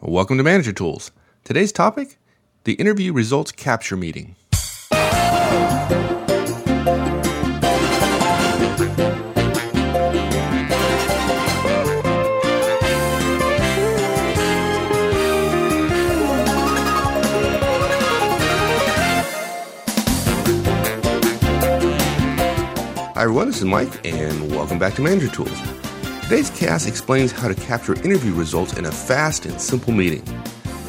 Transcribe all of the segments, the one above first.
Welcome to Manager Tools. Today's topic the interview results capture meeting. Hi, everyone, this is Mike, and welcome back to Manager Tools. Today's cast explains how to capture interview results in a fast and simple meeting.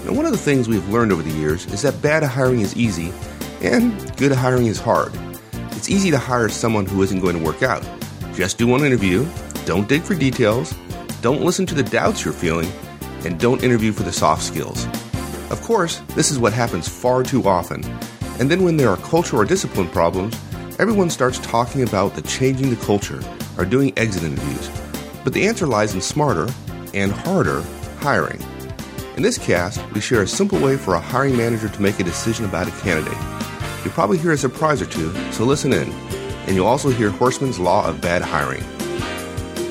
Now, one of the things we've learned over the years is that bad hiring is easy and good hiring is hard. It's easy to hire someone who isn't going to work out. Just do one interview, don't dig for details, don't listen to the doubts you're feeling, and don't interview for the soft skills. Of course, this is what happens far too often. And then when there are cultural or discipline problems, everyone starts talking about the changing the culture or doing exit interviews. But the answer lies in smarter and harder hiring. In this cast, we share a simple way for a hiring manager to make a decision about a candidate. You'll probably hear a surprise or two, so listen in. And you'll also hear Horstman's Law of Bad Hiring.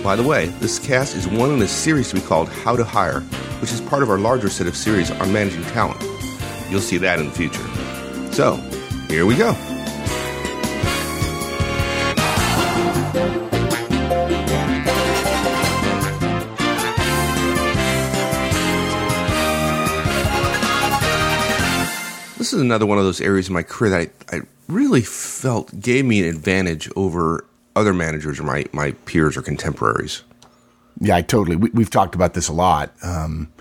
By the way, this cast is one in a series to be called How to Hire, which is part of our larger set of series on managing talent. You'll see that in the future. So, here we go. Is another one of those areas in my career that I, I really felt gave me an advantage over other managers or my, my peers or contemporaries. Yeah, I totally. We, we've talked about this a lot. Um,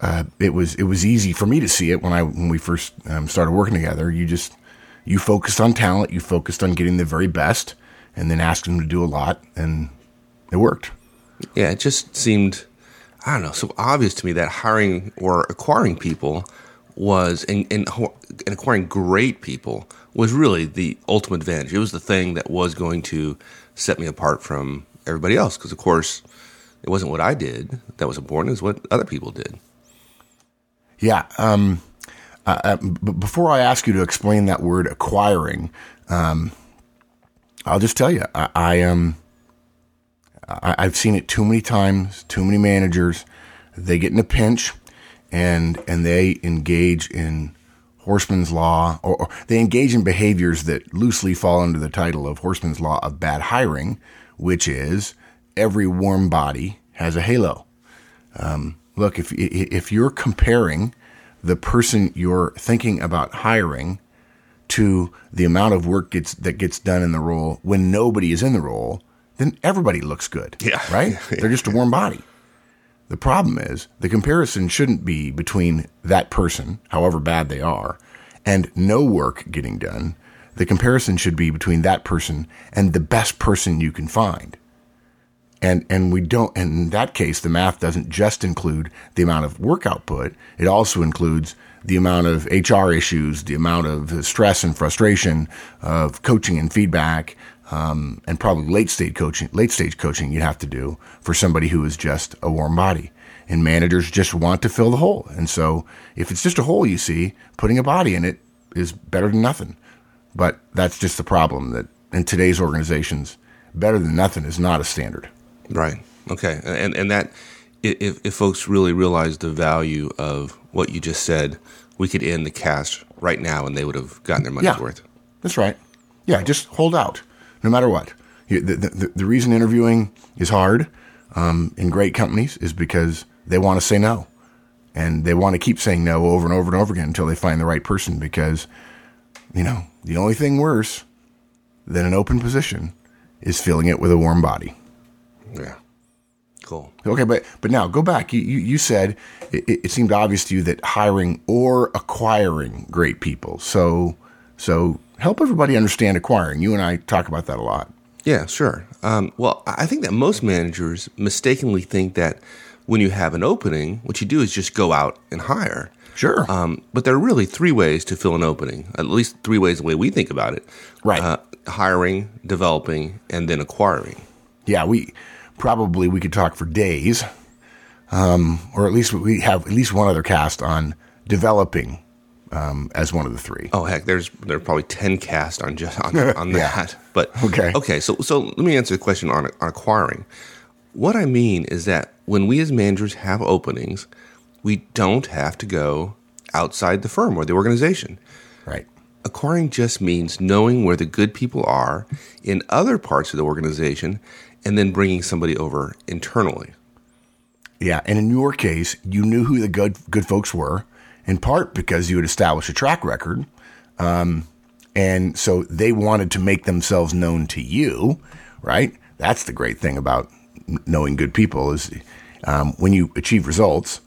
uh, it was it was easy for me to see it when I when we first um, started working together. You just you focused on talent, you focused on getting the very best, and then asked them to do a lot, and it worked. Yeah, it just seemed I don't know so obvious to me that hiring or acquiring people was and, and, acquiring great people was really the ultimate advantage. It was the thing that was going to set me apart from everybody else because, of course, it wasn't what I did that was important; it was what other people did. Yeah. Um, uh, uh, before I ask you to explain that word acquiring, um, I'll just tell you, I, I. I, I've seen it too many times. Too many managers, they get in a pinch, and and they engage in Horstman's law, or, or, they engage in behaviors that loosely fall under the title of Horstman's law of bad hiring, which is every warm body has a halo. Um, look, if if you're comparing the person you're thinking about hiring to the amount of work gets that gets done in the role when nobody is in the role, then everybody looks good. Yeah. Right? They're just a warm body. The problem is the comparison shouldn't be between that person, however bad they are, and no work getting done. The comparison should be between that person and the best person you can find. And, and we don't, and in that case, the math doesn't just include the amount of work output. It also includes the amount of HR issues, the amount of stress and frustration of coaching and feedback, um, and probably late stage coaching, late stage coaching you'd have to do for somebody who is just a warm body. And managers just want to fill the hole. And so if it's just a hole you see, putting a body in it is better than nothing. But that's just the problem that in today's organizations, better than nothing is not a standard. Right. Okay. And and that if if folks really realize the value of what you just said, we could end the cast right now and they would have gotten their money's yeah, worth. That's right. Yeah, just hold out no matter what. The, the, the reason interviewing is hard um, in great companies is because they want to say no. And they want to keep saying no over and over and over again until they find the right person because, you know, the only thing worse than an open position is filling it with a warm body. Yeah. Cool. Okay, but but now go back. You you, you said it, it seemed obvious to you that hiring or acquiring great people. So so help everybody understand acquiring. You and I talk about that a lot. Yeah, sure. Um, well, I think that most managers mistakenly think that when you have an opening, what you do is just go out and hire. Sure. Um, but there are really three ways to fill an opening, at least three ways the way we think about it. Right. Uh, hiring, developing, and then acquiring. Yeah, we probably we could talk for days, um, or at least we have at least one other cast on developing um, as one of the three. Oh heck, there's there are probably ten cast on just on, on Yeah. that. But Okay. okay. So so let me answer the question on, on acquiring. What I mean is that when we as managers have openings, we don't have to go outside the firm or the organization. Right. Acquiring just means knowing where the good people are in other parts of the organization and then bringing somebody over internally. Yeah, and in your case, you knew who the good good folks were, in part because you had established a track record, um, and so they wanted to make themselves known to you, right? That's the great thing about knowing good people is um, when you achieve results,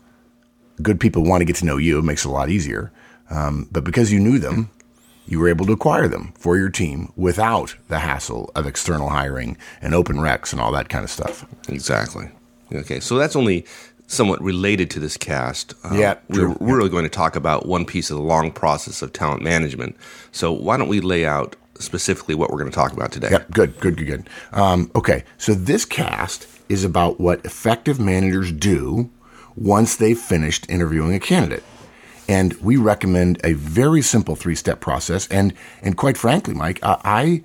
good people want to get to know you. It makes it a lot easier. Um, but because you knew them, you were able to acquire them for your team without the hassle of external hiring and open recs and all that kind of stuff. Exactly. Okay, so that's only somewhat related to this cast. Um, yeah, we're, we're really going to talk about one piece of the long process of talent management. So why don't we lay out specifically what we're going to talk about today? Yep, good, good, good, good. Um, okay, so this cast is about what effective managers do once they've finished interviewing a candidate. And we recommend a very simple three step process. And, and quite frankly, Mike, I, I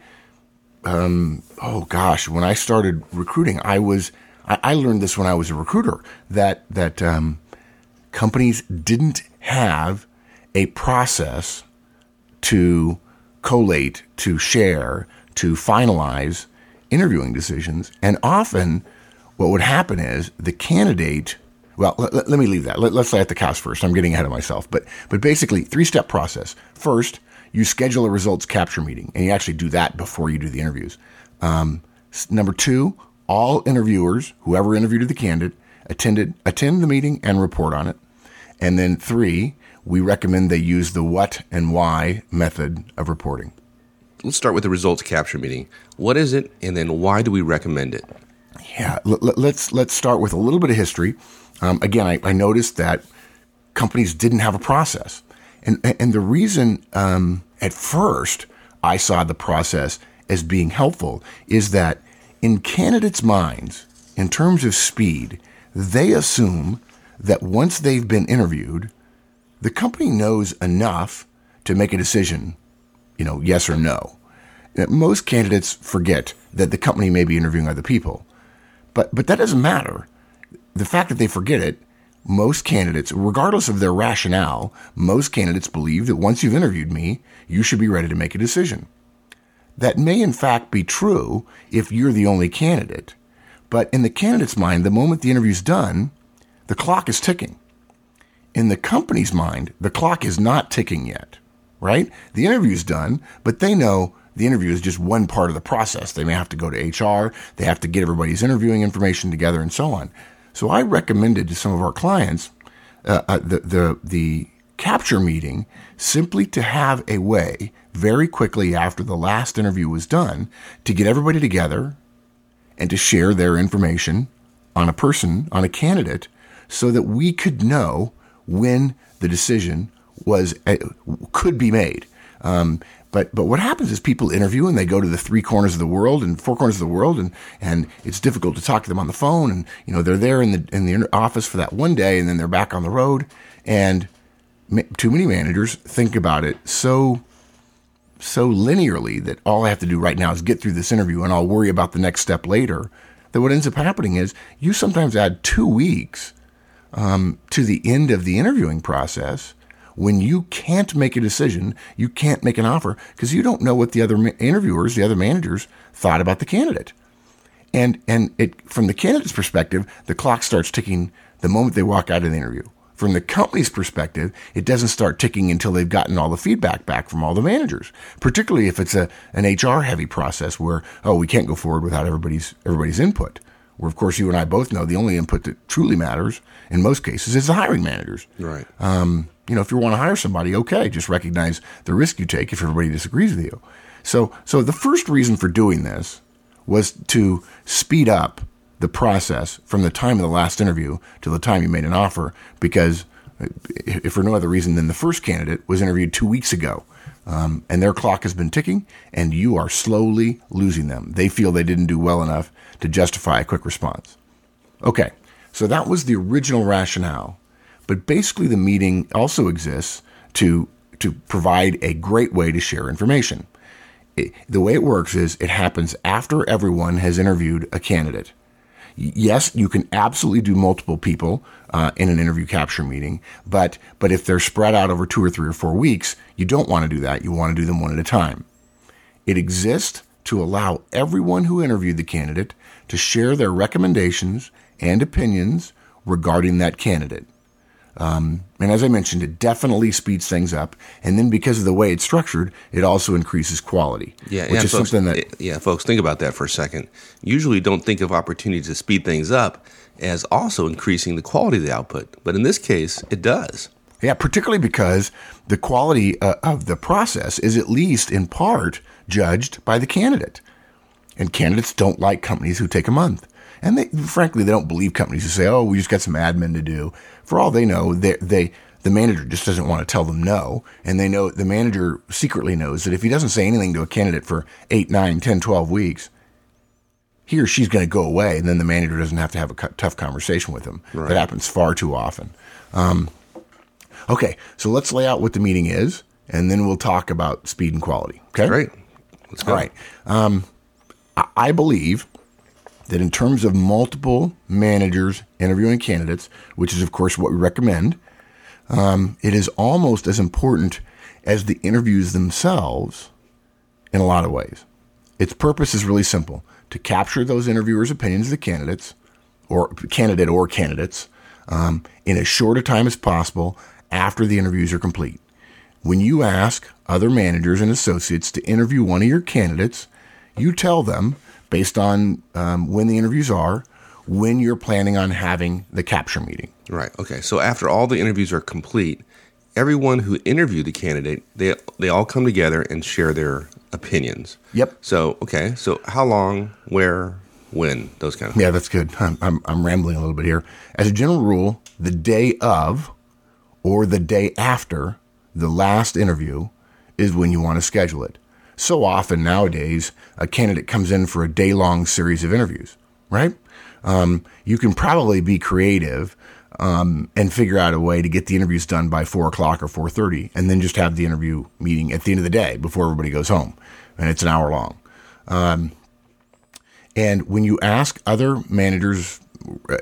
um, oh gosh, when I started recruiting, I was, I, I learned this when I was a recruiter that, that, um, companies didn't have a process to collate, to share, to finalize interviewing decisions. And often what would happen is the candidate well, let, let, me leave that. Let, us lay out the cows first. I'm getting ahead of myself. But, but basically, three step process. First, you schedule a results capture meeting, and you actually do that before you do the interviews. Um, number two, all interviewers, whoever interviewed the candidate, attended attend the meeting and report on it. And then three, we recommend they use the what and why method of reporting. Let's start with the results capture meeting. What is it, and then why do we recommend it? Yeah, let's let's start with a little bit of history. Um, again, I, I, noticed that companies didn't have a process, and and the reason um, at first I saw the process as being helpful is that in candidates' minds, in terms of speed, they assume that once they've been interviewed, the company knows enough to make a decision, you know, yes or no. Most candidates forget that the company may be interviewing other people, but but that doesn't matter the fact that they forget it, most candidates, regardless of their rationale, most candidates believe that once you've interviewed me, you should be ready to make a decision. That may in fact be true if you're the only candidate. But in the candidate's mind, the moment the interview's done, the clock is ticking. In the company's mind, the clock is not ticking yet, right? The interview's done, but they know the interview is just one part of the process. They may have to go to HR, they have to get everybody's interviewing information together, and so on. So I recommended to some of our clients uh, uh, the, the, the capture meeting simply to have a way very quickly after the last interview was done to get everybody together and to share their information on a person, on a candidate, so that we could know when the decision was uh, could be made. Um, but but what happens is people interview and they go to the three corners of the world and four corners of the world and and it's difficult to talk to them on the phone and you know they're there in the in the office for that one day and then they're back on the road and too many managers think about it so so linearly that all I have to do right now is get through this interview and I'll worry about the next step later. That what ends up happening is you sometimes add two weeks um, to the end of the interviewing process when you can't make a decision, you can't make an offer because you don't know what the other interviewers, the other managers thought about the candidate. And and it from the candidate's perspective, the clock starts ticking the moment they walk out of the interview. From the company's perspective, it doesn't start ticking until they've gotten all the feedback back from all the managers. Particularly if it's a an HR heavy process where oh we can't go forward without everybody's everybody's input. Where of course you and I both know the only input that truly matters in most cases is the hiring managers. Right. Um, you know, if you want to hire somebody, okay, just recognize the risk you take if everybody disagrees with you. So, so the first reason for doing this was to speed up the process from the time of the last interview to the time you made an offer, because if for no other reason than the first candidate was interviewed two weeks ago, um, and their clock has been ticking, and you are slowly losing them. They feel they didn't do well enough to justify a quick response. Okay, so that was the original rationale but basically, the meeting also exists to to provide a great way to share information. The way it works is it happens after everyone has interviewed a candidate. Yes, you can absolutely do multiple people uh, in an interview capture meeting, but but if they're spread out over two or three or four weeks, you don't want to do that. You want to do them one at a time. It exists to allow everyone who interviewed the candidate to share their recommendations and opinions regarding that candidate. Um, and as I mentioned, it definitely speeds things up. And then because of the way it's structured, it also increases quality. Yeah, which yeah, is folks, something that yeah, folks, think about that for a second. Usually, don't think of opportunities to speed things up as also increasing the quality of the output, but in this case, it does. Yeah, particularly because the quality uh, of the process is at least in part judged by the candidate. And candidates don't like companies who take a month. And they, frankly, they don't believe companies who say, "Oh, we just got some admin to do." For all they know, they, they the manager just doesn't want to tell them no, and they know the manager secretly knows that if he doesn't say anything to a candidate for 8, 9, 10, 12 weeks, he or she's going to go away, and then the manager doesn't have to have a tough conversation with them. Right. That happens far too often. Um, okay, so let's lay out what the meeting is, and then we'll talk about speed and quality. Okay, Great. Let's go. all right. Um, I believe that in terms of multiple managers interviewing candidates, which is, of course, what we recommend, um, it is almost as important as the interviews themselves in a lot of ways. Its purpose is really simple to capture those interviewers' opinions of the candidates or candidate or candidates um, in as short a time as possible after the interviews are complete. When you ask other managers and associates to interview one of your candidates, you tell them, based on um, when the interviews are, when you're planning on having the capture meeting. Right. Okay. So after all the interviews are complete, everyone who interviewed the candidate, they they all come together and share their opinions. Yep. So okay. So how long, where, when, those kind of Yeah, that's good. I'm, I'm, I'm rambling a little bit here. As a general rule, the day of or the day after the last interview is when you want to schedule it. So often nowadays, a candidate comes in for a day long series of interviews, right? Um, you can probably be creative um, and figure out a way to get the interviews done by four o'clock or four thirty, and then just have the interview meeting at the end of the day before everybody goes home, and it's an hour long. And when you ask other managers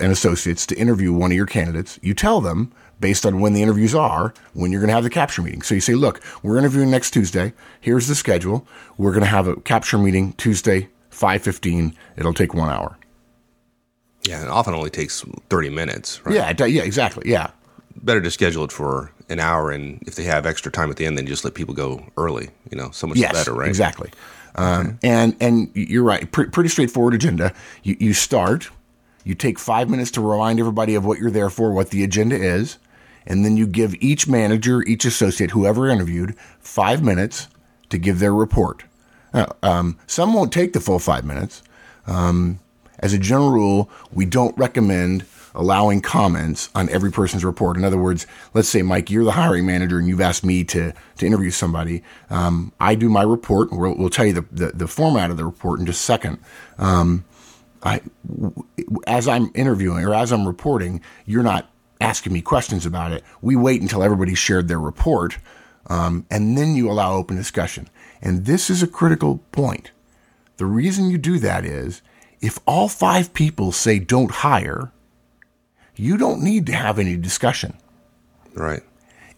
and associates to interview one of your candidates, you tell them based on when the interviews are, when you're going to have the capture meeting. So you say, look, we're interviewing next Tuesday. Here's the schedule. We're going to have a capture meeting Tuesday, 5:15. It'll take 1 hour. Yeah, it often only takes thirty minutes. Right? Yeah, yeah, exactly. Yeah. Better to schedule it for an hour, and if they have extra time at the end, then just let people go early. You know, so much Yes, better, right? exactly. Um, and and you're right. Pre- pretty straightforward agenda. You, you start. You take five minutes to remind everybody of what you're there for, what the agenda is, and then you give each manager, each associate, whoever interviewed, five minutes to give their report. Um, some won't take the full five minutes. Um, as a general rule, we don't recommend allowing comments on every person's report. In other words, let's say, Mike, you're the hiring manager and you've asked me to, to interview somebody. Um, I do my report. We'll, we'll tell you the, the, the format of the report in just a second. Um, I, as I'm interviewing or as I'm reporting, you're not asking me questions about it. We wait until everybody shared their report, um, and then you allow open discussion. And this is a critical point. The reason you do that is if all five people say don't hire, you don't need to have any discussion. Right.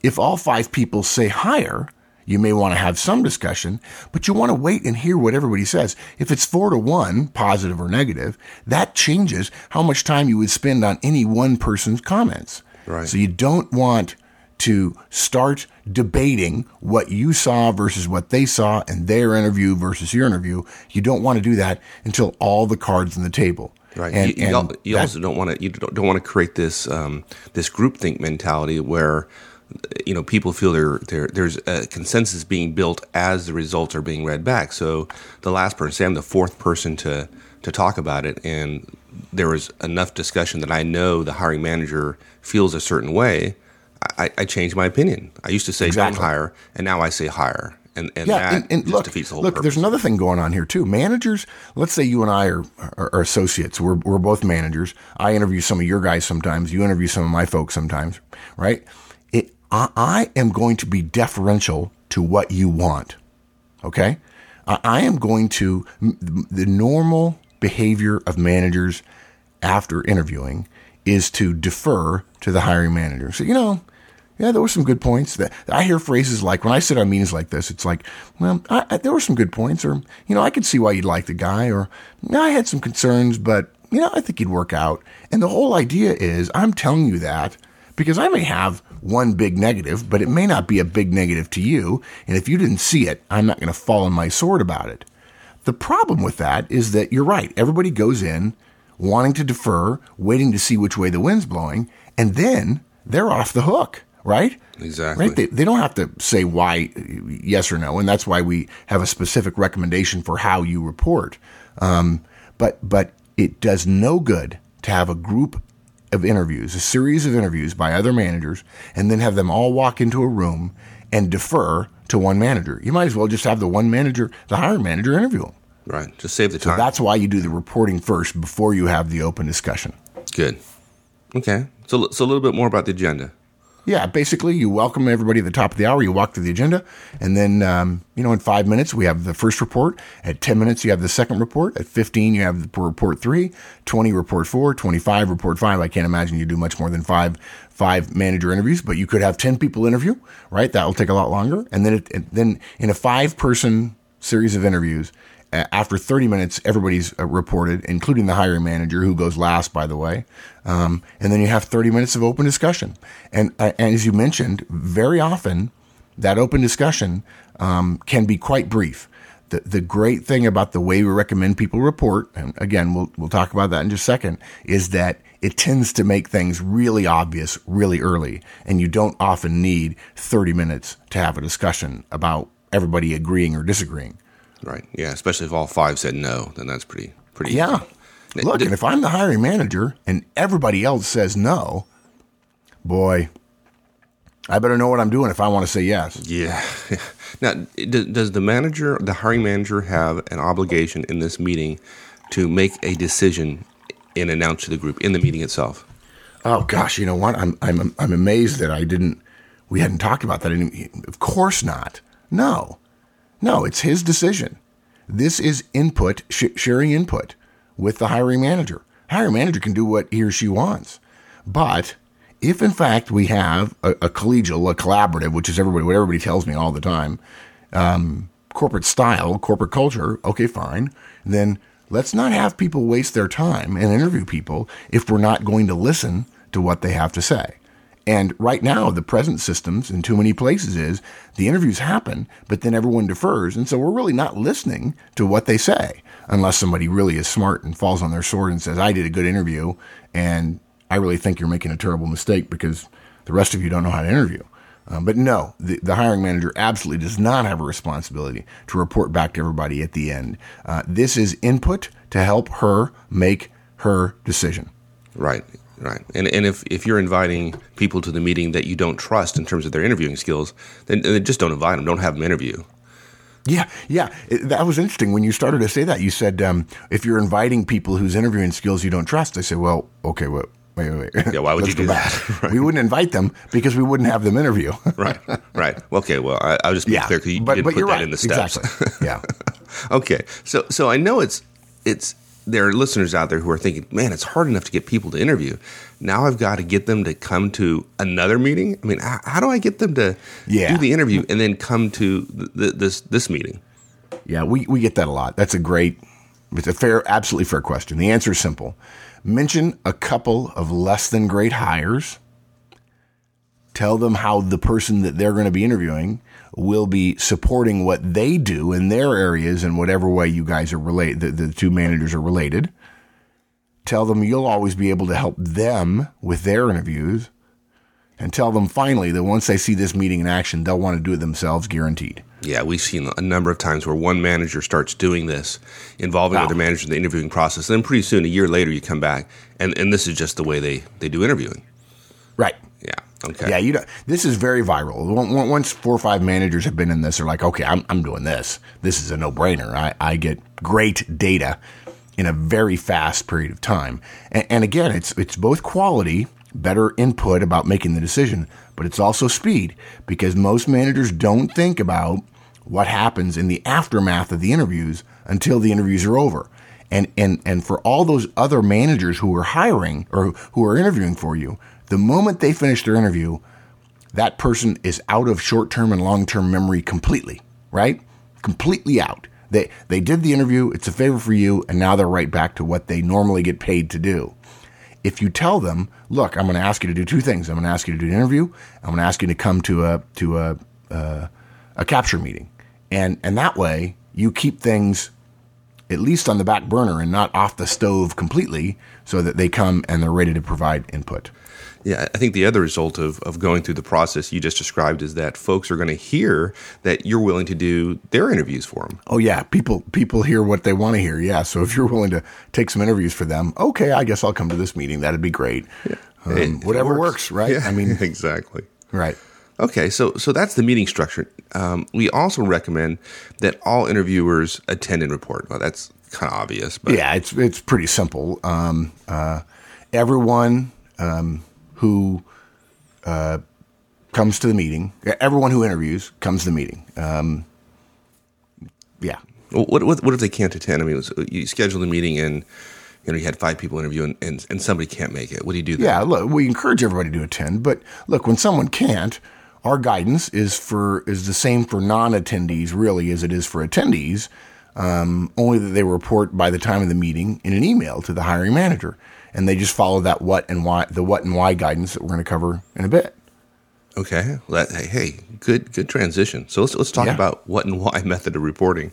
If all five people say hire, you may want to have some discussion, but you want to wait and hear what everybody says. If it's four to one, positive or negative, that changes how much time you would spend on any one person's comments. Right. So you don't want to start debating what you saw versus what they saw and their interview versus your interview. You don't want to do that until all the cards on the table. Right. And, you you, and you also don't want to you don't, don't want to create this um, this groupthink mentality where you know people feel there there there's a consensus being built as the results are being read back. So the last person, say I'm the fourth person to to talk about it, and there was enough discussion that I know the hiring manager feels a certain way. I, I changed my opinion. I used to say Exactly. don't hire, and now I say hire, and and yeah, that and, and just look, defeats the whole look. purpose. There's another thing going on here too. Managers. Let's say you and I are, are, are associates. We're we're both managers. I interview some of your guys sometimes. You interview some of my folks sometimes, right? I, I am going to be deferential to what you want. Okay, I, I am going to the normal behavior of managers after interviewing is to defer to the hiring manager. So, you know, yeah, there were some good points. That I hear phrases like when I sit on meetings like this, it's like, well, I, I, there were some good points, or you know, I could see why you'd like the guy, or I had some concerns, but you know, I think he'd work out. And the whole idea is, I'm telling you that because I may have one big negative, but it may not be a big negative to you. And if you didn't see it, I'm not going to fall on my sword about it. The problem with that is that you're right. Everybody goes in wanting to defer, waiting to see which way the wind's blowing, and then they're off the hook right? Exactly. Right? They, they don't have to say why, yes or no, and that's why we have a specific recommendation for how you report. Um, but but it does no good to have a group of interviews, a series of interviews by other managers, and then have them all walk into a room and defer to one manager. You might as well just have the one manager, the hiring manager, interview them. Right. Just save the time. So that's why you do the reporting first before you have the open discussion. Good. Okay. So, so a little bit more about the agenda. Yeah, basically, you welcome everybody at the top of the hour. You walk through the agenda, and then um, you know, in five minutes we have the first report. At ten minutes you have the second report. At fifteen you have the report three. Twenty report four. Twenty-five report five. I can't imagine you do much more than five five manager interviews, but you could have ten people interview. Right, that will take a lot longer. And then it, then in a five person series of interviews, after 30 minutes, everybody's uh, reported, including the hiring manager, who goes last, by the way. Um, and then you have 30 minutes of open discussion. And, uh, and as you mentioned, very often that open discussion um, can be quite brief. The, the great thing about the way we recommend people report, and again, we'll, we'll talk about that in just a second, is that it tends to make things really obvious really early. And you don't often need 30 minutes to have a discussion about everybody agreeing or disagreeing. Right. Yeah. Especially if all five said no, then that's pretty pretty. Yeah. Easy. Look, and if I'm the hiring manager and everybody else says no, boy, I better know what I'm doing if I want to say yes. Yeah. Now, does the manager, the hiring manager, have an obligation in this meeting to make a decision and announce to the group in the meeting itself? Oh gosh, you know what? I'm I'm I'm amazed that I didn't. We hadn't talked about that. Of course not. No. No, it's his decision. This is input, sh- sharing input with the hiring manager. Hiring manager can do what he or she wants. But if in fact we have a, a collegial, a collaborative, which is everybody, what everybody tells me all the time, um, corporate style, corporate culture, okay, fine. Then let's not have people waste their time and interview people if we're not going to listen to what they have to say. And right now, the present systems in too many places is the interviews happen, but then everyone defers. And so we're really not listening to what they say unless somebody really is smart and falls on their sword and says, I did a good interview and I really think you're making a terrible mistake because the rest of you don't know how to interview. Um, but no, the, the, hiring manager absolutely does not have a responsibility to report back to everybody at the end. Uh, this is input to help her make her decision. Right. Right. And and if, if you're inviting people to the meeting that you don't trust in terms of their interviewing skills, then, then just don't invite them. Don't have them interview. Yeah, yeah. It, that was interesting when you started to say that. You said um, if you're inviting people whose interviewing skills you don't trust, I say, well, okay, well, wait, wait, wait. Yeah, why would you do that? right. We wouldn't invite them because we wouldn't have them interview. right, right. Okay, well, I, will just be yeah, clear because you, but, did put that right. in the steps. Exactly. Yeah. okay, so so I know it's it's there are listeners out there who are thinking, man, it's hard enough to get people to interview. Now I've got to get them to come to another meeting. I mean, how, how do I get them to yeah. do the interview and then come to th- this this meeting? Yeah, we, we get that a lot. That's a great, it's a fair, absolutely fair question. The answer is simple. Mention a couple of less than great hires. Tell them how the person that they're going to be interviewing will be supporting what they do in their areas in whatever way you guys are related, the, the two managers are related. Tell them you'll always be able to help them with their interviews. And tell them finally that once they see this meeting in action, they'll want to do it themselves, guaranteed. Yeah, we've seen a number of times where one manager starts doing this, involving wow. other managers in the interviewing process. And then pretty soon, a year later, you come back, and, and this is just the way they, they do interviewing. Right. Okay. Yeah, you know, this is very viral. Once four or five managers have been in this, they're like, okay, I'm, I'm doing this. This is a no brainer. I, I get great data in a very fast period of time. And, and again, it's, it's both quality, better input about making the decision, but it's also speed because most managers don't think about what happens in the aftermath of the interviews until the interviews are over. And, and, and for all those other managers who are hiring or who are interviewing for you, the moment they finish their interview, that person is out of short term and long term memory completely, right? Completely out. They, they did the interview, it's a favor for you, and now they're right back to what they normally get paid to do. If you tell them, look, I'm going to ask you to do two things. I'm going to ask you to do an interview. I'm going to ask you to come to a to a uh, a capture meeting, and and that way you keep things at least on the back burner and not off the stove completely, so that they come and they're ready to provide input. Yeah, I think the other result of, of going through the process you just described is that folks are going to hear that you're willing to do their interviews for them. Oh yeah, people people hear what they want to hear. Yeah, so if you're willing to take some interviews for them, okay, I guess I'll come to this meeting. That'd be great. Yeah. Um, it, whatever it works. works. right? Yeah, I mean, exactly. Right. Okay, so so that's the meeting structure. Um, we also recommend that all interviewers attend and report. Well, that's kind of obvious, but yeah, it's it's pretty simple. Um, uh, everyone um, who uh, comes to the meeting. Everyone who interviews comes to the meeting. Um, yeah. what, what, what if they can't attend? I mean, was, you schedule the meeting and you know you had five people interview and, and, and somebody can't make it. What do you do? Then? Yeah, look, we encourage everybody to attend, but look, when someone can't, our guidance is for is the same for non-attendees really as it is for attendees. Um, only that they report by the time of the meeting in an email to the hiring manager and they just follow that what and why the what and why guidance that we're going to cover in a bit. Okay. Well, that, hey, hey, good good transition. So let's let's talk yeah. about what and why method of reporting.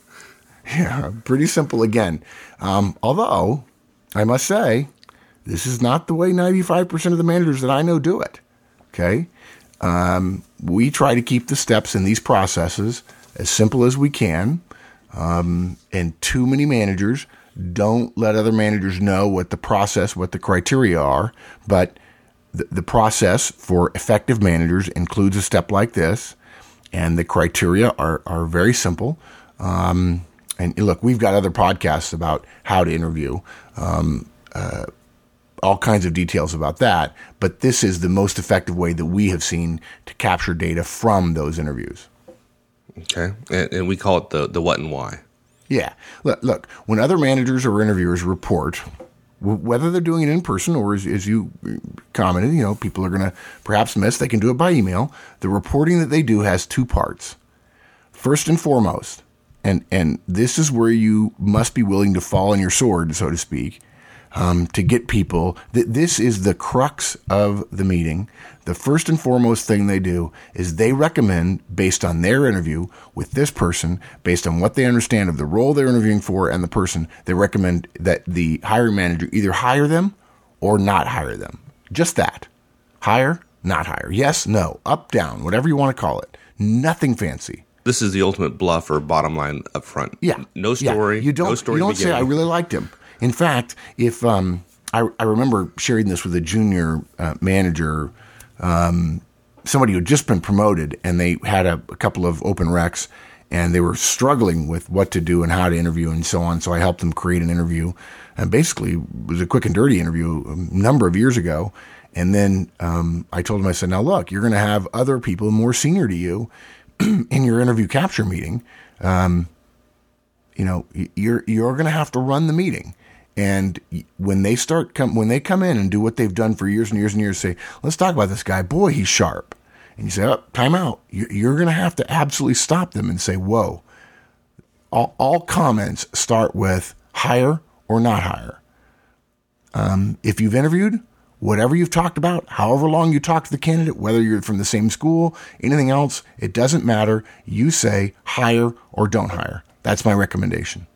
Yeah, pretty simple again. Um, although I must say, this is not the way ninety five percent of the managers that I know do it. Okay. Um, we try to keep the steps in these processes as simple as we can. Um, and too many managers don't let other managers know what the process, what the criteria are. But the, the process for effective managers includes a step like this, and the criteria are, are very simple. Um, and look, we've got other podcasts about how to interview, um, uh, all kinds of details about that. But this is the most effective way that we have seen to capture data from those interviews. Okay, and, and we call it the the what and why. Yeah. Look, look, when other managers or interviewers report, whether they're doing it in person or as, as you commented, you know, people are going to perhaps miss, they can do it by email. The reporting that they do has two parts. First and foremost, and, and this is where you must be willing to fall on your sword, so to speak, um, to get people. Th- this is the crux of the meeting. The first and foremost thing they do is they recommend, based on their interview with this person, based on what they understand of the role they're interviewing for and the person, they recommend that the hiring manager either hire them or not hire them. Just that. Hire, not hire. Yes, no, up, down, whatever you want to call it. Nothing fancy this is the ultimate BLUF or bottom line up front. Yeah. No story. Yeah. You don't, no story you don't say, I really liked him. In fact, if um, I, I, remember sharing this with a junior uh, manager, um, somebody who had just been promoted, and they had a, a, couple of open recs, and they were struggling with what to do and how to interview and so on. So I helped them create an interview, and basically it was a quick and dirty interview a number of years ago. And then um, I told him, I said, now look, you're going to have other people more senior to you in your interview capture meeting. Um, you know, you're you're going to have to run the meeting. And when they start come when they come in and do what they've done for years and years and years, say, "Let's talk about this guy. Boy, he's sharp." And you say, "Oh, time out." You're going to have to absolutely stop them and say, "Whoa." All, all comments start with hire or not hire. Um, if you've interviewed, whatever you've talked about, however long you talk to the candidate, whether you're from the same school, anything else, it doesn't matter. You say hire or don't hire. That's my recommendation.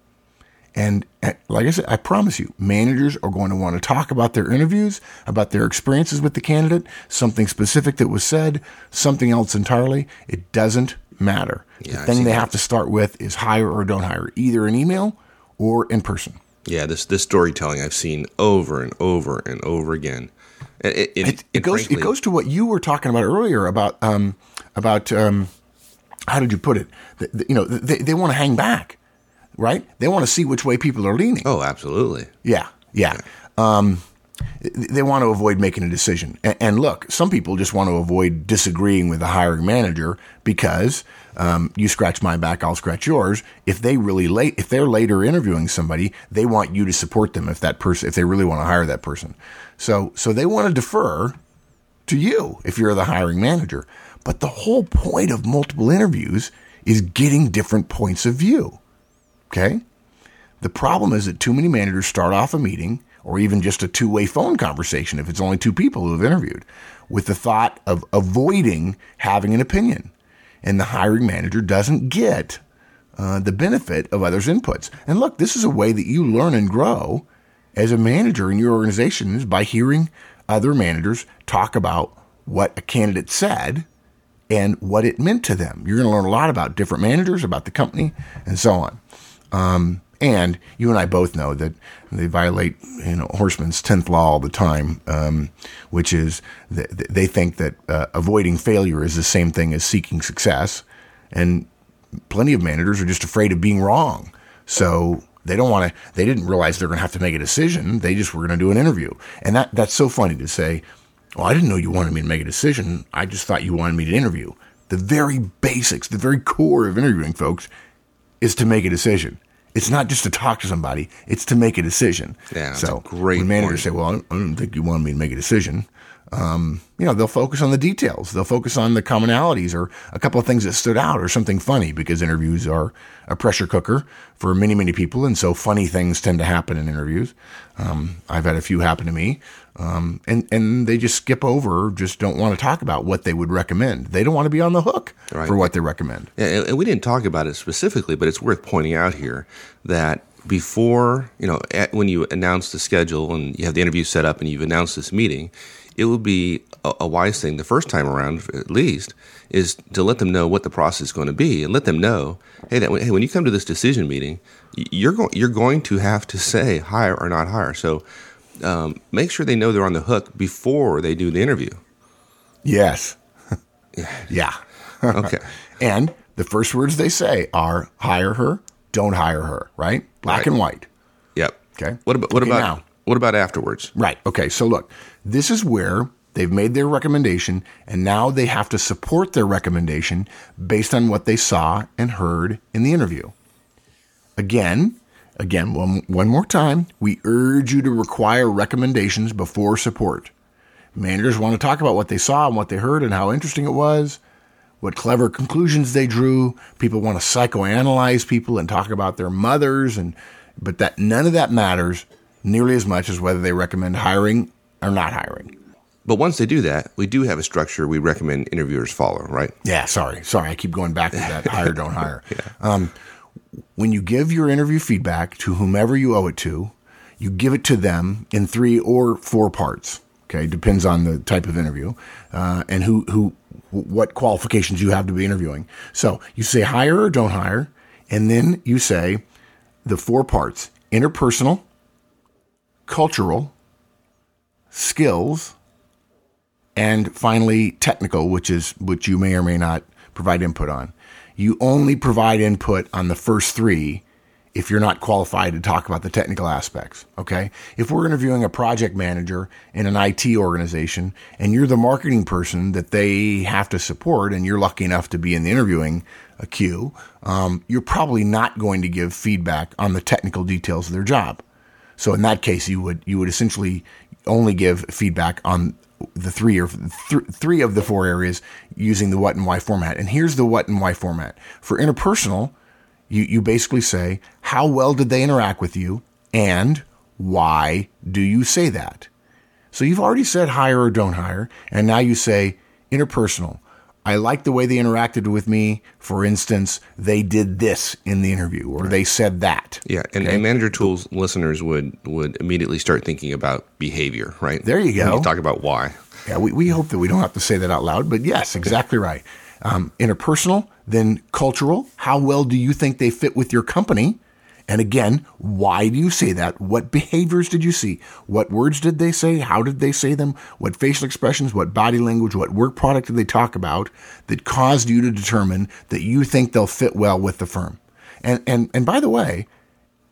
And like I said, I promise you, managers are going to want to talk about their interviews, about their experiences with the candidate, something specific that was said, something else entirely. It doesn't matter. Yeah, the thing they that. have to start with is hire or don't hire, either in email or in person. Yeah, this this storytelling I've seen over and over and over again. It, it, it, it goes frankly, it goes to what you were talking about earlier about um, about um, how did you put it? The, the, you know, they, they want to hang back right? They want to see which way people are leaning. Oh, absolutely. Yeah, yeah. Um, they want to avoid making a decision. And, and, look, some people just want to avoid disagreeing with the hiring manager because um, you scratch my back, I'll scratch yours. If they really late, if they're later interviewing somebody, they want you to support them if that person, if they really want to hire that person. So, so they want to defer to you if you're the hiring manager. But the whole point of multiple interviews is getting different points of view. Okay. The problem is that too many managers start off a meeting or even just a two way phone conversation if it's only two people who have interviewed with the thought of avoiding having an opinion. And the hiring manager doesn't get uh, the benefit of others' inputs. And look, this is a way that you learn and grow as a manager in your organization is by hearing other managers talk about what a candidate said and what it meant to them. You're going to learn a lot about different managers, about the company, and so on. Um, and you and I both know that they violate, you know, Horstman's tenth law all the time, um, which is they think that uh, avoiding failure is the same thing as seeking success, and plenty of managers are just afraid of being wrong. So they don't want to. They didn't realize they're going to have to make a decision. They just were going to do an interview, and that that's so funny to say. Well, I didn't know you wanted me to make a decision. I just thought you wanted me to interview. The very basics, the very core of interviewing, folks, is to make a decision. It's not just to talk to somebody; it's to make a decision. Yeah, so great. When managers point. say, "Well, I don't think you wanted me to make a decision," um, you know, they'll focus on the details. They'll focus on the commonalities or a couple of things that stood out or something funny because interviews are a pressure cooker for many, many people. And so funny things tend to happen in interviews. Um, I've had a few happen to me. Um, and, and they just skip over, just don't want to talk about what they would recommend. They don't want to be on the hook right. for what they recommend. Yeah, and we didn't talk about it specifically, but it's worth pointing out here that before, you know, at, when you announce the schedule and you have the interview set up and you've announced this meeting, it would be a, a, wise thing the first time around, at least, is to let them know what the process is going to be and let them know, hey, that hey, when you come to this decision meeting, you're going you're going to have to say hire or not hire. So um, make sure they know they're on the hook before they do the interview. Yes. yeah. okay. and the first words they say are hire her, don't hire her, right? Black right. and white. Yep. Okay. What about what okay, about now? what about afterwards? Right. Okay. So look, this is where they've made their recommendation and now they have to support their recommendation based on what they saw and heard in the interview. Again, again, one, one more time, we urge you to require recommendations before support. Managers want to talk about what they saw and what they heard and how interesting it was, what clever conclusions they drew. People want to psychoanalyze people and talk about their mothers and but that none of that matters nearly as much as whether they recommend hiring or not hiring. But once they do that, we do have a structure we recommend interviewers follow, right? Yeah, sorry. Sorry. I keep going back to that hire, don't hire. yeah. um, when you give your interview feedback to whomever you owe it to, you give it to them in three or four parts. Okay, depends on the type of interview uh, and who who what qualifications you have to be interviewing. So you say hire or don't hire, and then you say the four parts: interpersonal, cultural, skills, and finally technical, which is which you may or may not provide input on. You only provide input on the first three if you're not qualified to talk about the technical aspects. Okay. If we're interviewing a project manager in an IT organization and you're the marketing person that they have to support and you're lucky enough to be in the interviewing queue, um, you're probably not going to give feedback on the technical details of their job. So in that case, you would you would essentially only give feedback on the three or th- three of the four areas using the what and why format. And here's the what and why format for interpersonal. You you basically say how well did they interact with you and why do you say that? So you've already said hire or don't hire, and now you say interpersonal. I like the way they interacted with me. For instance, they did this in the interview, or they said that. Yeah, and, okay? and manager tools listeners would would immediately start thinking about behavior, right? There you go. You talk about why. Yeah, we, we hope that we don't have to say that out loud, but yes, exactly right. Um, interpersonal, then cultural. How well do you think they fit with your company? And again, why do you say that? What behaviors did you see? What words did they say? How did they say them? What facial expressions, what body language, what work product did they talk about that caused you to determine that you think they'll fit well with the firm? And and and by the way,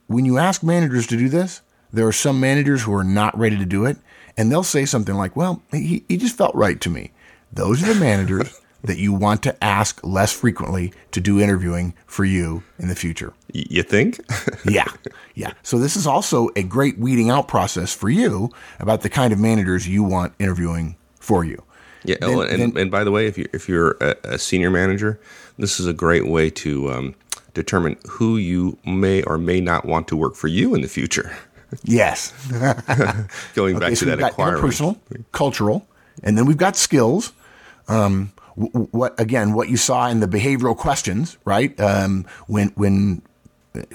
when you ask managers to do this, there are some managers who are not ready to do it, and they'll say something like, "Well, he, he just felt right to me." Those are the managers that you want to ask less frequently to do interviewing for you in the future. You think? yeah. Yeah. So this is also a great weeding out process for you about the kind of managers you want interviewing for you. Yeah. Then, oh, and, then, and by the way, if you if you're a, a, senior manager, this is a great way to um, determine who you may or may not want to work for you in the future. Yes. Going okay, back so to that acquiring. Personal, cultural, and then we've got skills. Um, what again? What you saw in the behavioral questions, right? Um, when when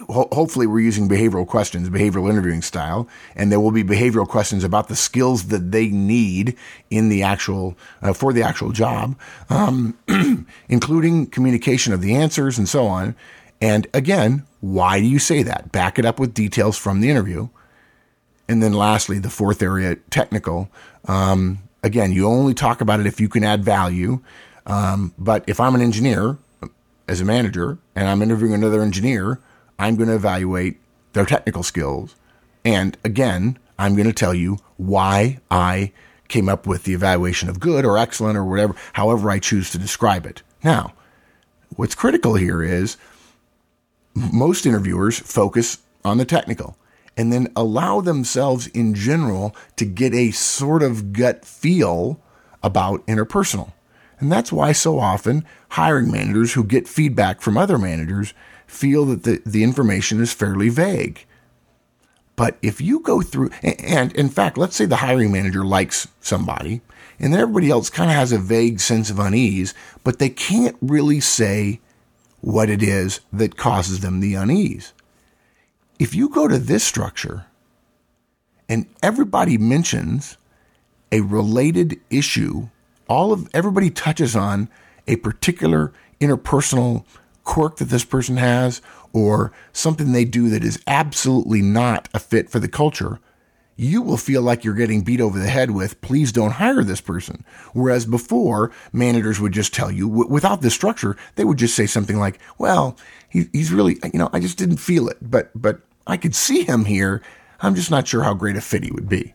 ho- hopefully we're using behavioral questions, behavioral interviewing style, and there will be behavioral questions about the skills that they need in the actual uh, for the actual job, um, including communication of the answers and so on. And again, why do you say that? Back it up with details from the interview. And then lastly, the fourth area, technical. Um, again, you only talk about it if you can add value. Um, but if I'm an engineer as a manager and I'm interviewing another engineer, I'm going to evaluate their technical skills. And again, I'm going to tell you why I came up with the evaluation of good or excellent or whatever, however I choose to describe it. Now, what's critical here is most interviewers focus on the technical and then allow themselves in general to get a sort of gut feel about interpersonal. And that's why so often hiring managers who get feedback from other managers feel that the, the information is fairly vague. But if you go through, and in fact, let's say the hiring manager likes somebody, and then everybody else kind of has a vague sense of unease, but they can't really say what it is that causes them the unease. If you go to this structure and everybody mentions a related issue, all of everybody touches on a particular interpersonal quirk that this person has or something they do that is absolutely not a fit for the culture, you will feel like you're getting beat over the head with, please don't hire this person. Whereas before, managers would just tell you, w- without this structure, they would just say something like, well, he, he's really, you know, I just didn't feel it, but, but I could see him here. I'm just not sure how great a fit he would be.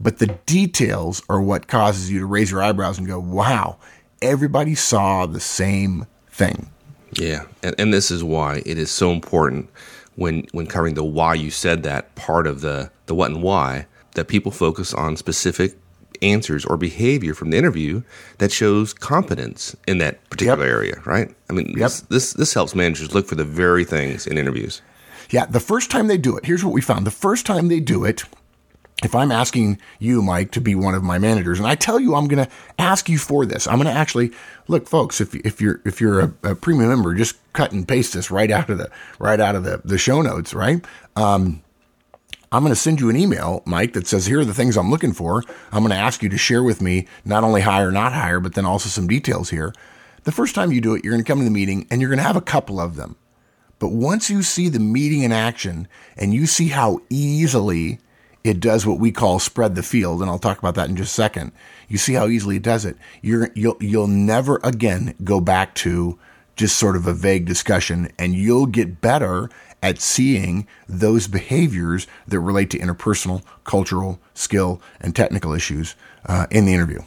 But the details are what causes you to raise your eyebrows and go, wow, everybody saw the same thing. Yeah, and, and this is why it is so important when when covering the why you said that part of the the what and why that people focus on specific answers or behavior from the interview that shows competence in that particular yep. area, right? I mean, yep. this, this this helps managers look for the very things in interviews. Yeah, the first time they do it, here's what we found: the first time they do it, if I'm asking you, Mike, to be one of my managers, and I tell you I'm going to ask you for this, I'm going to actually look, folks. If if you're if you're a, a, premium member, just cut and paste this right out of the right out of the the show notes, right? Um, I'm going to send you an email, Mike, that says here are the things I'm looking for. I'm going to ask you to share with me not only hire, not hire, but then also some details here. The first time you do it, you're going to come to the meeting and you're going to have a couple of them. But once you see the meeting in action and you see how easily it does what we call spread the field, and I'll talk about that in just a second. You see how easily it does it. You're, you'll you'll never again go back to just sort of a vague discussion, and you'll get better at seeing those behaviors that relate to interpersonal, cultural, skill, and technical issues uh, in the interview.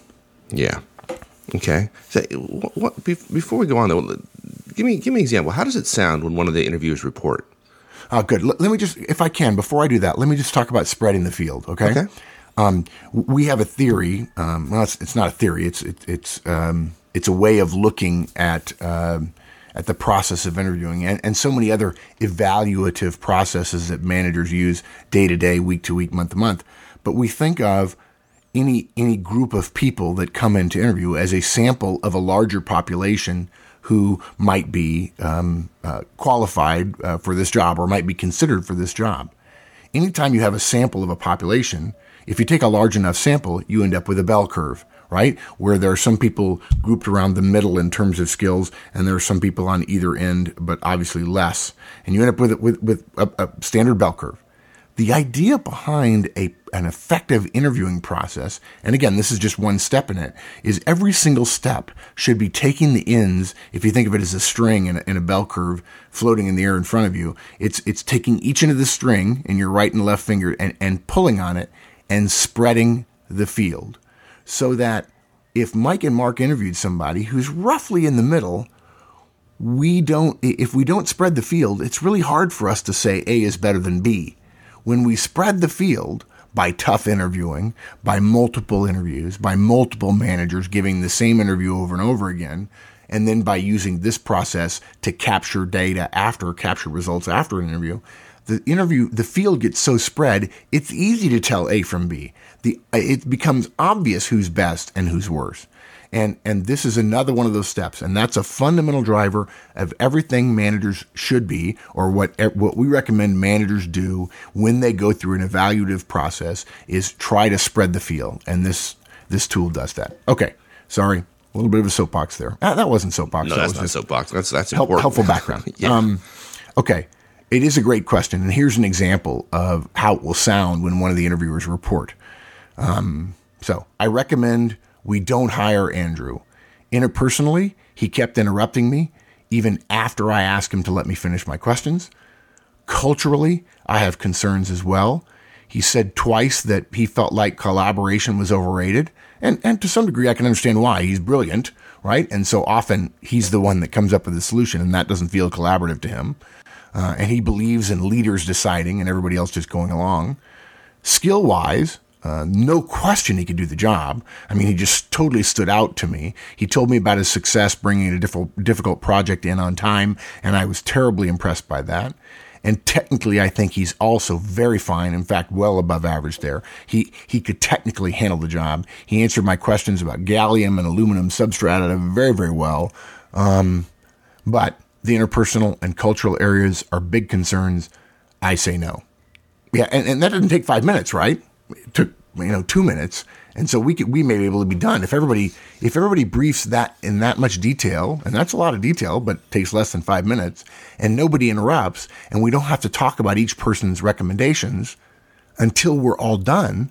Yeah. Okay. So, what, before we go on, though, give me give me an example. How does it sound when one of the interviewers report? Uh, good. L- let me just, if I can, before I do that, let me just talk about spreading the field. Okay. okay. Um, we have a theory. Um, well, it's, it's, not a theory. It's it, it's um, it's a way of looking at um, at the process of interviewing and, and so many other evaluative processes that managers use day to day, week to week, month to month. But we think of any any group of people that come in to interview as a sample of a larger population who might be um, uh, qualified uh, for this job or might be considered for this job. Anytime you have a sample of a population, if you take a large enough sample, you end up with a bell curve, right? Where there are some people grouped around the middle in terms of skills, and there are some people on either end, but obviously less. And you end up with with, with a, a standard bell curve. The idea behind a, an effective interviewing process, and again, this is just one step in it, is every single step should be taking the ends, if you think of it as a string in a, a bell curve floating in the air in front of you, it's, it's taking each end of the string in your right and left finger and, and pulling on it and spreading the field so that if Mike and Mark interviewed somebody who's roughly in the middle, we don't, if we don't spread the field, it's really hard for us to say A is better than B. When we spread the field by tough interviewing, by multiple interviews, by multiple managers giving the same interview over and over again, and then by using this process to capture data after, capture results after an interview, the interview, the field gets so spread, it's easy to tell A from B. The, it becomes obvious who's best and who's worse. And, and this is another one of those steps. And that's a fundamental driver of everything managers should be, or what, what we recommend managers do when they go through an evaluative process is try to spread the field. And this, this tool does that. Okay. Sorry. A little bit of a soapbox there. Ah, that wasn't soapbox. No, that that's was not soapbox. That's that's help, helpful background. yeah. um, okay. It is a great question. And here's an example of how it will sound when one of the interviewers report. Um, so I recommend we don't hire Andrew. Interpersonally, he kept interrupting me even after I asked him to let me finish my questions. Culturally, I have concerns as well. He said twice that he felt like collaboration was overrated. And, and to some degree, I can understand why. He's brilliant, right? And so often he's the one that comes up with the solution, and that doesn't feel collaborative to him. Uh, and he believes in leaders deciding and everybody else just going along. Skill wise, uh, no question he could do the job. I mean, he just totally stood out to me. He told me about his success bringing a difficult, difficult project in on time, and I was terribly impressed by that. And technically, I think he's also very fine. In fact, well above average there. He, he could technically handle the job. He answered my questions about gallium and aluminum substrata very, very well. Um, but the interpersonal and cultural areas are big concerns. I say no. Yeah. And, and that didn't take five minutes, right? It took, you know, two minutes. And so we could, we may be able to be done if everybody, if everybody briefs that in that much detail, and that's a lot of detail, but takes less than five minutes and nobody interrupts and we don't have to talk about each person's recommendations until we're all done.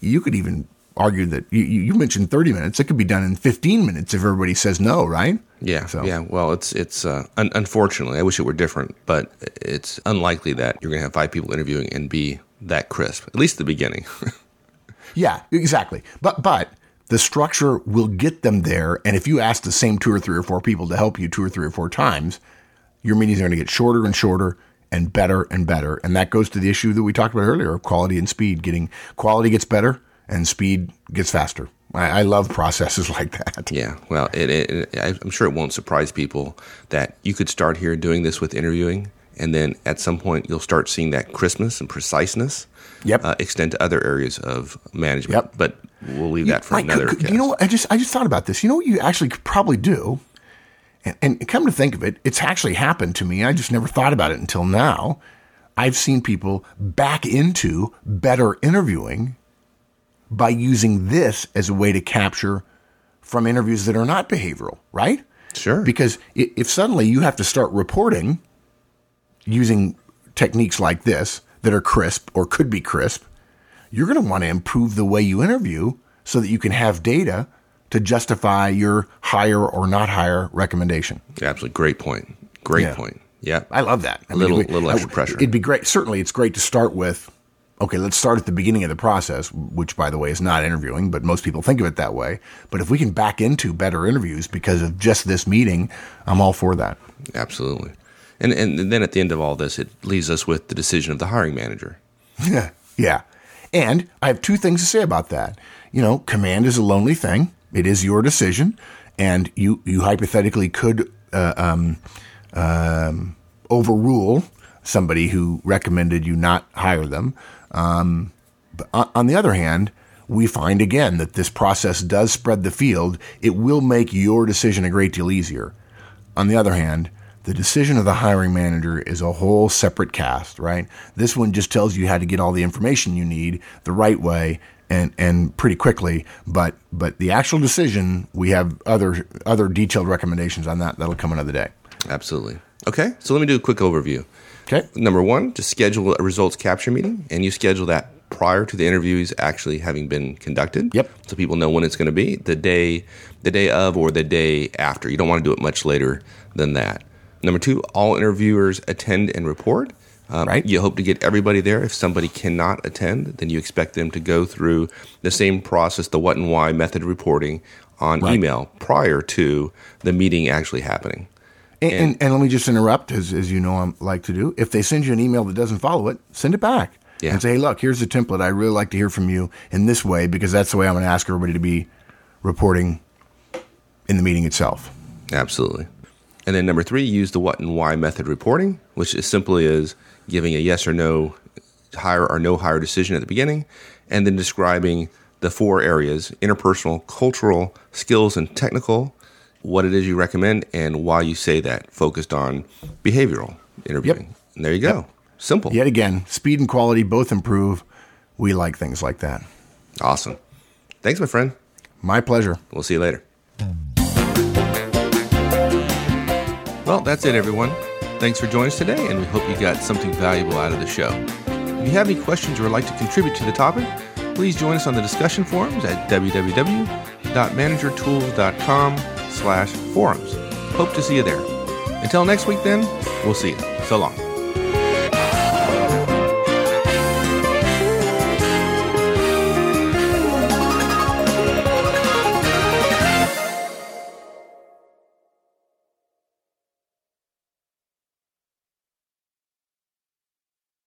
You could even argue that you, you mentioned 30 minutes. It could be done in 15 minutes if everybody says no, right? Yeah, So- yeah. Well, it's it's uh, un- unfortunately, I wish it were different, but it's unlikely that you're going to have five people interviewing and be that crisp. At least the beginning. Yeah, exactly. But but the structure will get them there. And if you ask the same two or three or four people to help you two or three or four times, your meetings are going to get shorter and shorter and better and better. And that goes to the issue that we talked about earlier of quality and speed. Getting quality gets better and speed gets faster. I, I love processes like that. yeah. Well, it, it, it, I'm sure it won't surprise people that you could start here doing this with interviewing, and then at some point you'll start seeing that crispness and preciseness. Yep. Uh, extend to other areas of management. Yep. But we'll leave that for Mike, another. could- you know? I just I just thought about this. You know what you actually could probably do, and, and come to think of it, it's actually happened to me. I just never thought about it until now. I've seen people back into better interviewing by using this as a way to capture from interviews that are not behavioral, right? Sure. Because if suddenly you have to start reporting using techniques like this that are crisp or could be crisp, you're going to want to improve the way you interview so that you can have data to justify your hire or not hire recommendation. Absolutely. Great point. Great Yeah. point. Yeah. I love that. I Little- if little extra I- pressure. It'd be great. Certainly, it's great to start with. Okay, let's start at the beginning of the process, which, by the way, is not interviewing, but most people think of it that way. But if we can back into better interviews because of just this meeting, I'm all for that. Absolutely. And and then at the end of all this, it leaves us with the decision of the hiring manager. yeah. yeah. And I have two things to say about that. You know, command is a lonely thing. It is your decision, and you you hypothetically could uh, um, um, overrule somebody who recommended you not hire them. Um, but on, on the other hand, we find again that this process does spread the field. It will make your decision a great deal easier. On the other hand, the decision of the hiring manager is a whole separate cast, right? This one just tells you how to get all the information you need the right way and, and pretty quickly. But but the actual decision, we have other other detailed recommendations on that. That'll come another day. Absolutely. Okay. So let me do a quick overview. Okay. Number one, to schedule a results capture meeting, and you schedule that prior to the interviews actually having been conducted. Yep. So people know when it's going to be the day, the day of, or the day after. You don't want to do it much later than that. Number two, all interviewers attend and report. Um, Right. You hope to get everybody there. If somebody cannot attend, then you expect them to go through the same process, the what and why method reporting on Right. email prior to the meeting actually happening. And, and, and let me just interrupt, as, as you know I like to do. If they send you an email that doesn't follow it, send it back. Yeah. And say, hey, look, here's the template. I really like to hear from you in this way because that's the way I'm going to ask everybody to be reporting in the meeting itself. Absolutely. And then number three, use the what and why method reporting, which is simply is giving a yes or no hire or no hire decision at the beginning, and then describing the four areas interpersonal, cultural, skills, and technical, what it is you recommend, and why you say that, focused on behavioral interviewing. And there you go. Simple. Yet again, speed and quality both improve. We like things like that. Awesome. Thanks, my friend. My pleasure. We'll see you later. Well, that's it, everyone. Thanks for joining us today, and we hope you got something valuable out of the show. If you have any questions or would like to contribute to the topic, please join us on the discussion forums at www.managertools.com slash forums. Hope to see you there. Until next week, then, we'll see you. So long.